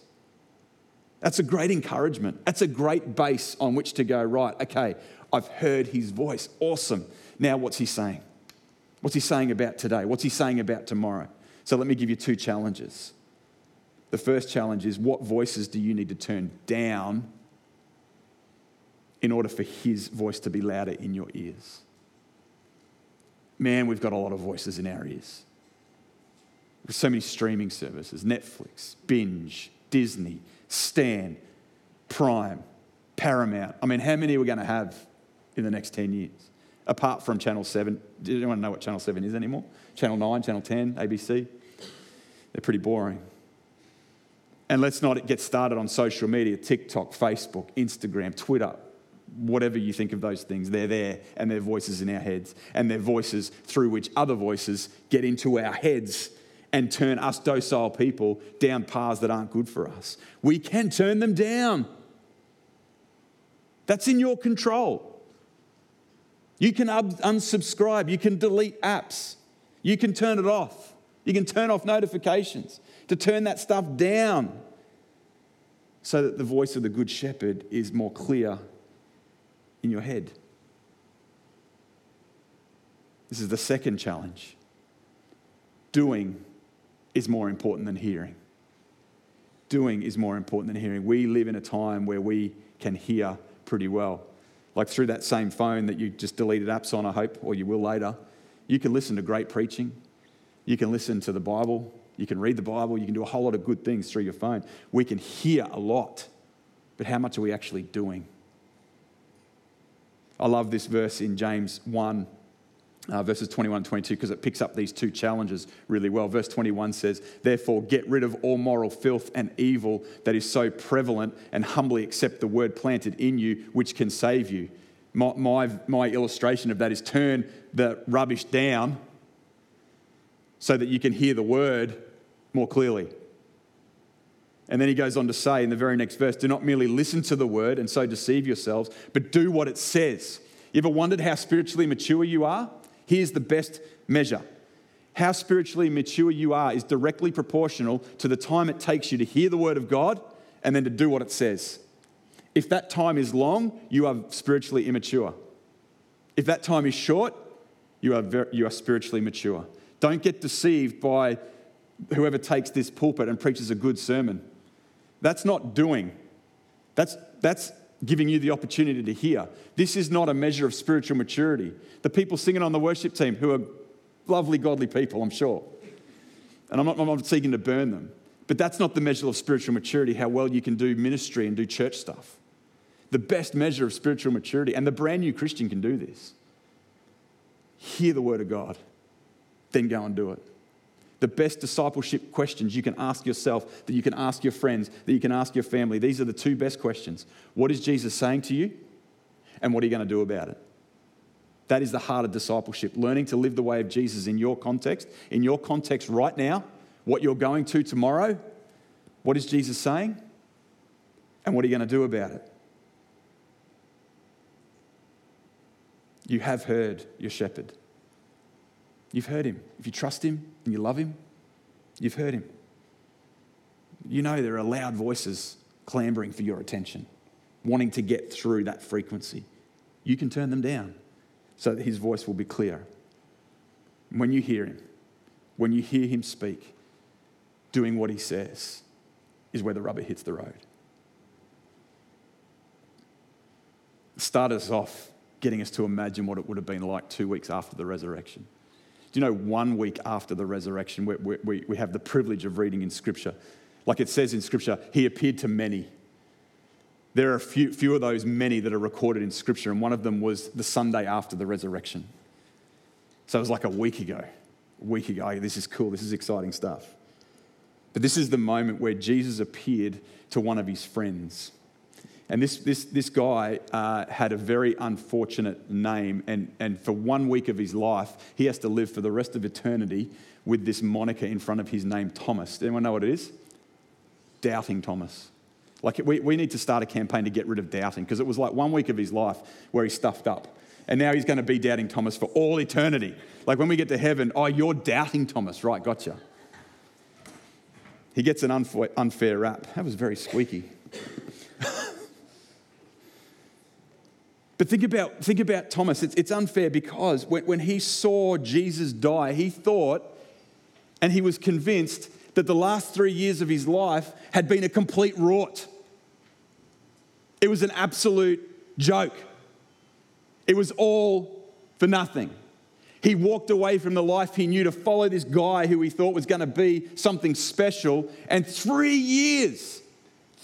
That's a great encouragement. That's a great base on which to go, right, okay, I've heard his voice. Awesome. Now, what's he saying? What's he saying about today? What's he saying about tomorrow? So let me give you two challenges. The first challenge is what voices do you need to turn down in order for his voice to be louder in your ears? Man, we've got a lot of voices in our ears. There's so many streaming services Netflix, Binge, Disney, Stan, Prime, Paramount. I mean, how many are we going to have in the next 10 years? Apart from Channel 7. Do anyone know what Channel 7 is anymore? Channel 9, Channel 10, ABC? They're pretty boring. And let's not get started on social media TikTok, Facebook, Instagram, Twitter, whatever you think of those things. They're there and they're voices in our heads, and they're voices through which other voices get into our heads and turn us docile people down paths that aren't good for us. We can turn them down. That's in your control. You can unsubscribe, you can delete apps, you can turn it off, you can turn off notifications to turn that stuff down so that the voice of the Good Shepherd is more clear in your head. This is the second challenge. Doing is more important than hearing. Doing is more important than hearing. We live in a time where we can hear pretty well like through that same phone that you just deleted apps on, I hope, or you will later, you can listen to great preaching. You can listen to the Bible. You can read the Bible. You can do a whole lot of good things through your phone. We can hear a lot, but how much are we actually doing? I love this verse in James 1 uh, verses 21 and 22 because it picks up these two challenges really well. Verse 21 says, Therefore, get rid of all moral filth and evil that is so prevalent and humbly accept the word planted in you, which can save you. My, my, my illustration of that is turn the rubbish down so that you can hear the word more clearly. And then he goes on to say in the very next verse, Do not merely listen to the word and so deceive yourselves, but do what it says. You ever wondered how spiritually mature you are? Here's the best measure how spiritually mature you are is directly proportional to the time it takes you to hear the word of God and then to do what it says. If that time is long, you are spiritually immature. If that time is short, you are, very, you are spiritually mature. Don't get deceived by whoever takes this pulpit and preaches a good sermon. That's not doing. That's, that's giving you the opportunity to hear. This is not a measure of spiritual maturity. The people singing on the worship team, who are lovely, godly people, I'm sure, and I'm not, I'm not seeking to burn them, but that's not the measure of spiritual maturity, how well you can do ministry and do church stuff. The best measure of spiritual maturity, and the brand new Christian can do this hear the word of God, then go and do it the best discipleship questions you can ask yourself, that you can ask your friends, that you can ask your family. These are the two best questions. What is Jesus saying to you? And what are you going to do about it? That is the heart of discipleship. Learning to live the way of Jesus in your context, in your context right now, what you're going to tomorrow. What is Jesus saying? And what are you going to do about it? You have heard your shepherd. You've heard him. If you trust him and you love him, you've heard him. You know there are loud voices clambering for your attention, wanting to get through that frequency. You can turn them down so that his voice will be clear. When you hear him, when you hear him speak, doing what he says is where the rubber hits the road. Start us off getting us to imagine what it would have been like two weeks after the resurrection. Do you know one week after the resurrection, we, we, we have the privilege of reading in Scripture? Like it says in Scripture, he appeared to many. There are a few, few of those many that are recorded in Scripture, and one of them was the Sunday after the resurrection. So it was like a week ago. A week ago. This is cool. This is exciting stuff. But this is the moment where Jesus appeared to one of his friends. And this, this, this guy uh, had a very unfortunate name, and, and for one week of his life, he has to live for the rest of eternity with this moniker in front of his name, Thomas. Anyone know what it is? Doubting Thomas. Like, we, we need to start a campaign to get rid of doubting, because it was like one week of his life where he stuffed up. And now he's going to be doubting Thomas for all eternity. Like when we get to heaven, oh, you're doubting Thomas. Right, gotcha. He gets an unfair, unfair rap. That was very squeaky. But think about, think about Thomas. It's, it's unfair because when, when he saw Jesus die, he thought and he was convinced that the last three years of his life had been a complete rot. It was an absolute joke. It was all for nothing. He walked away from the life he knew to follow this guy who he thought was going to be something special, and three years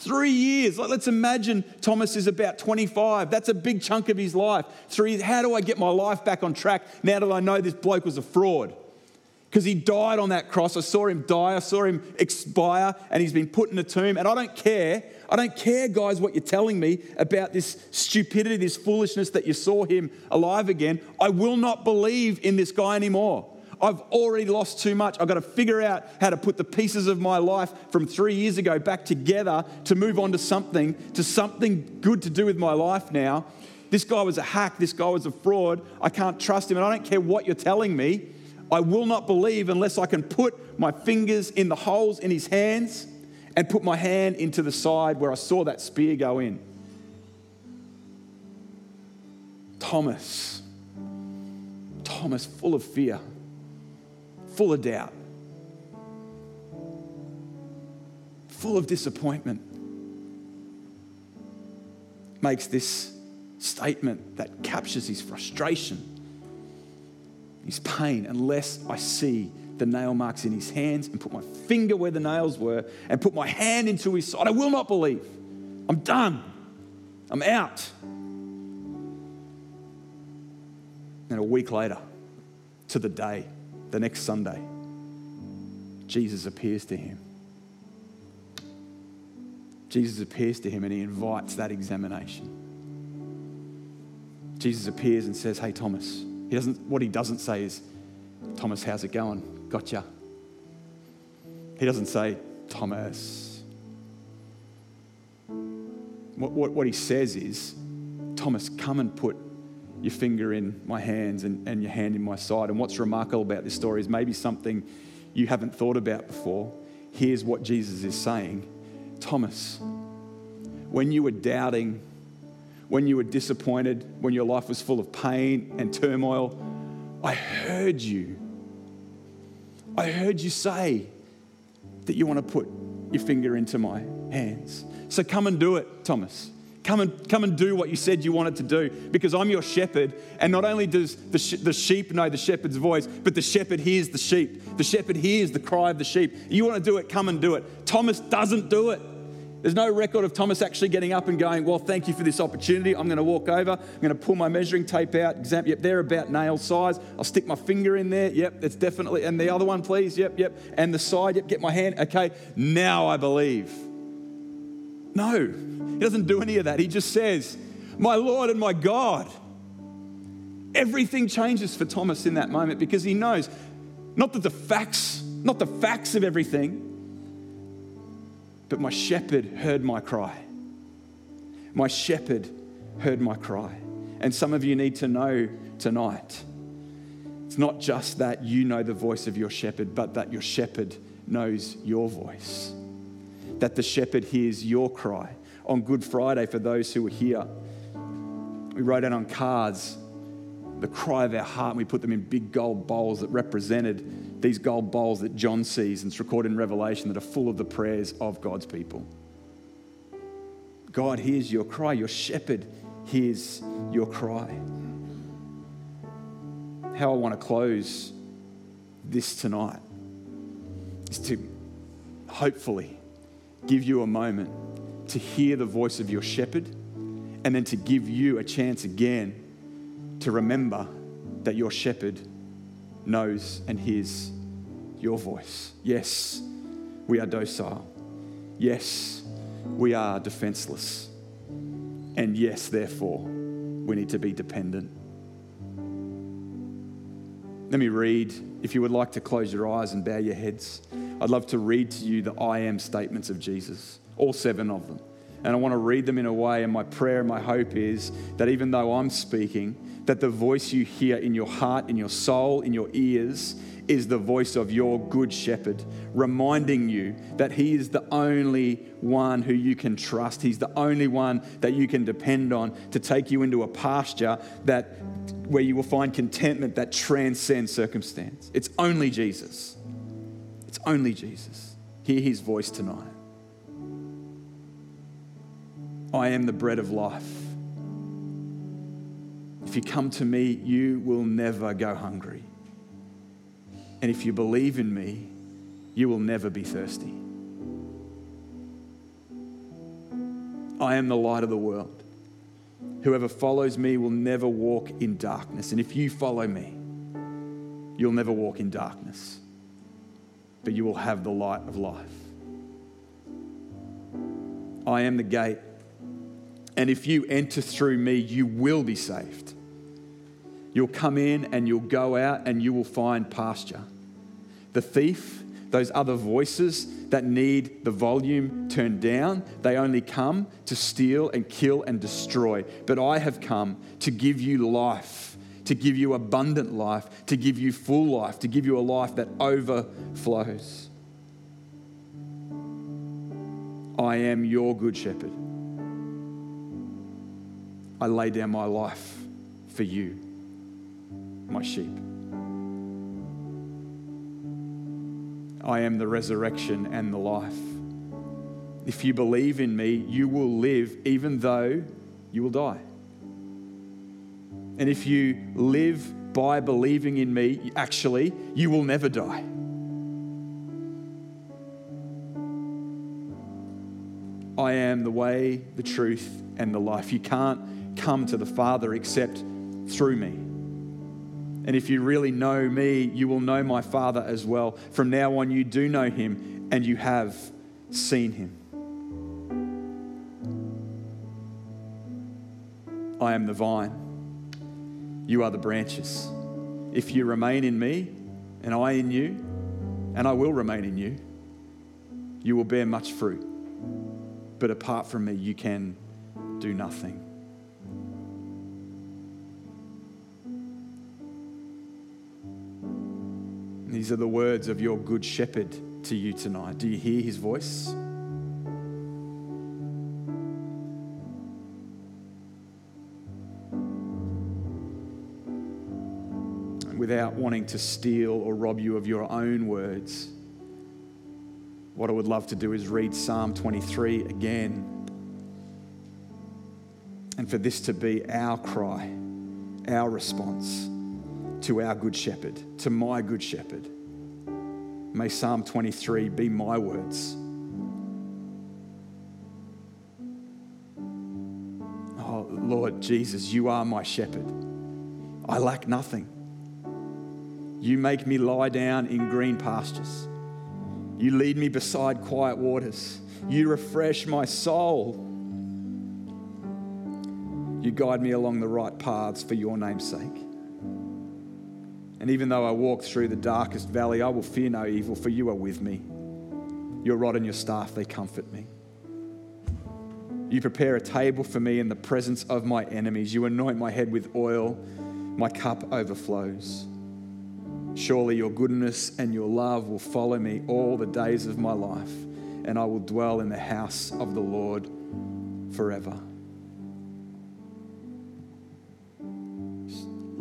Three years. Like, let's imagine Thomas is about 25. That's a big chunk of his life. Three, years. how do I get my life back on track now that I know this bloke was a fraud? Because he died on that cross. I saw him die. I saw him expire, and he's been put in a tomb. And I don't care. I don't care, guys, what you're telling me about this stupidity, this foolishness that you saw him alive again. I will not believe in this guy anymore. I've already lost too much. I've got to figure out how to put the pieces of my life from three years ago back together to move on to something, to something good to do with my life now. This guy was a hack. This guy was a fraud. I can't trust him. And I don't care what you're telling me. I will not believe unless I can put my fingers in the holes in his hands and put my hand into the side where I saw that spear go in. Thomas, Thomas, full of fear full of doubt, full of disappointment, makes this statement that captures his frustration, his pain, unless I see the nail marks in his hands and put my finger where the nails were and put my hand into his side. I will not believe. I'm done. I'm out. And a week later, to the day, the next Sunday, Jesus appears to him. Jesus appears to him and he invites that examination. Jesus appears and says, Hey, Thomas. He doesn't, what he doesn't say is, Thomas, how's it going? Gotcha. He doesn't say, Thomas. What, what, what he says is, Thomas, come and put your finger in my hands and, and your hand in my side. And what's remarkable about this story is maybe something you haven't thought about before. Here's what Jesus is saying Thomas, when you were doubting, when you were disappointed, when your life was full of pain and turmoil, I heard you. I heard you say that you want to put your finger into my hands. So come and do it, Thomas. Come and, come and do what you said you wanted to do because I'm your shepherd. And not only does the, sh- the sheep know the shepherd's voice, but the shepherd hears the sheep. The shepherd hears the cry of the sheep. You want to do it, come and do it. Thomas doesn't do it. There's no record of Thomas actually getting up and going, Well, thank you for this opportunity. I'm going to walk over. I'm going to pull my measuring tape out. Exam- yep, they're about nail size. I'll stick my finger in there. Yep, it's definitely. And the other one, please. Yep, yep. And the side. Yep, get my hand. Okay, now I believe. No, he doesn't do any of that. He just says, My Lord and my God. Everything changes for Thomas in that moment because he knows not that the facts, not the facts of everything, but my shepherd heard my cry. My shepherd heard my cry. And some of you need to know tonight it's not just that you know the voice of your shepherd, but that your shepherd knows your voice that the shepherd hears your cry. On Good Friday, for those who were here, we wrote out on cards the cry of our heart and we put them in big gold bowls that represented these gold bowls that John sees and it's recorded in Revelation that are full of the prayers of God's people. God hears your cry, your shepherd hears your cry. How I want to close this tonight is to hopefully give you a moment to hear the voice of your shepherd and then to give you a chance again to remember that your shepherd knows and hears your voice. Yes, we are docile. Yes, we are defenseless. And yes, therefore, we need to be dependent. Let me read. If you would like to close your eyes and bow your heads, I'd love to read to you the I am statements of Jesus, all seven of them. And I want to read them in a way, and my prayer and my hope is that even though I'm speaking, that the voice you hear in your heart, in your soul, in your ears, is the voice of your good shepherd, reminding you that he is the only one who you can trust. He's the only one that you can depend on to take you into a pasture that where you will find contentment that transcends circumstance. It's only Jesus. It's only Jesus. Hear his voice tonight. I am the bread of life. If you come to me, you will never go hungry. And if you believe in me, you will never be thirsty. I am the light of the world. Whoever follows me will never walk in darkness. And if you follow me, you'll never walk in darkness, but you will have the light of life. I am the gate. And if you enter through me, you will be saved. You'll come in and you'll go out and you will find pasture. The thief, those other voices that need the volume turned down, they only come to steal and kill and destroy. But I have come to give you life, to give you abundant life, to give you full life, to give you a life that overflows. I am your good shepherd. I lay down my life for you my sheep. I am the resurrection and the life. If you believe in me, you will live even though you will die. And if you live by believing in me, actually, you will never die. I am the way, the truth, and the life. You can't come to the Father except through me. And if you really know me, you will know my Father as well. From now on, you do know him and you have seen him. I am the vine, you are the branches. If you remain in me and I in you, and I will remain in you, you will bear much fruit. But apart from me, you can do nothing. These are the words of your good shepherd to you tonight. Do you hear his voice? Without wanting to steal or rob you of your own words, what I would love to do is read Psalm 23 again. And for this to be our cry, our response to our Good Shepherd, to my Good Shepherd. May Psalm 23 be my words. Oh, Lord Jesus, you are my shepherd. I lack nothing. You make me lie down in green pastures. You lead me beside quiet waters. You refresh my soul. You guide me along the right paths for your name's sake. And even though I walk through the darkest valley, I will fear no evil, for you are with me. Your rod and your staff, they comfort me. You prepare a table for me in the presence of my enemies. You anoint my head with oil, my cup overflows. Surely your goodness and your love will follow me all the days of my life, and I will dwell in the house of the Lord forever.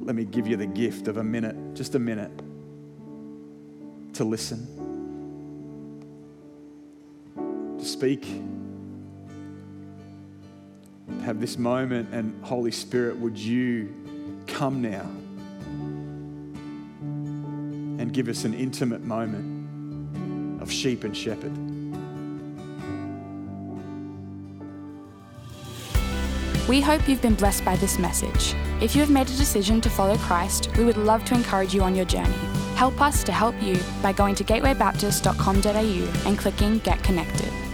let me give you the gift of a minute, just a minute, to listen, to speak. Have this moment, and Holy Spirit, would you come now and give us an intimate moment of sheep and shepherd? We hope you've been blessed by this message. If you have made a decision to follow Christ, we would love to encourage you on your journey. Help us to help you by going to gatewaybaptist.com.au and clicking Get Connected.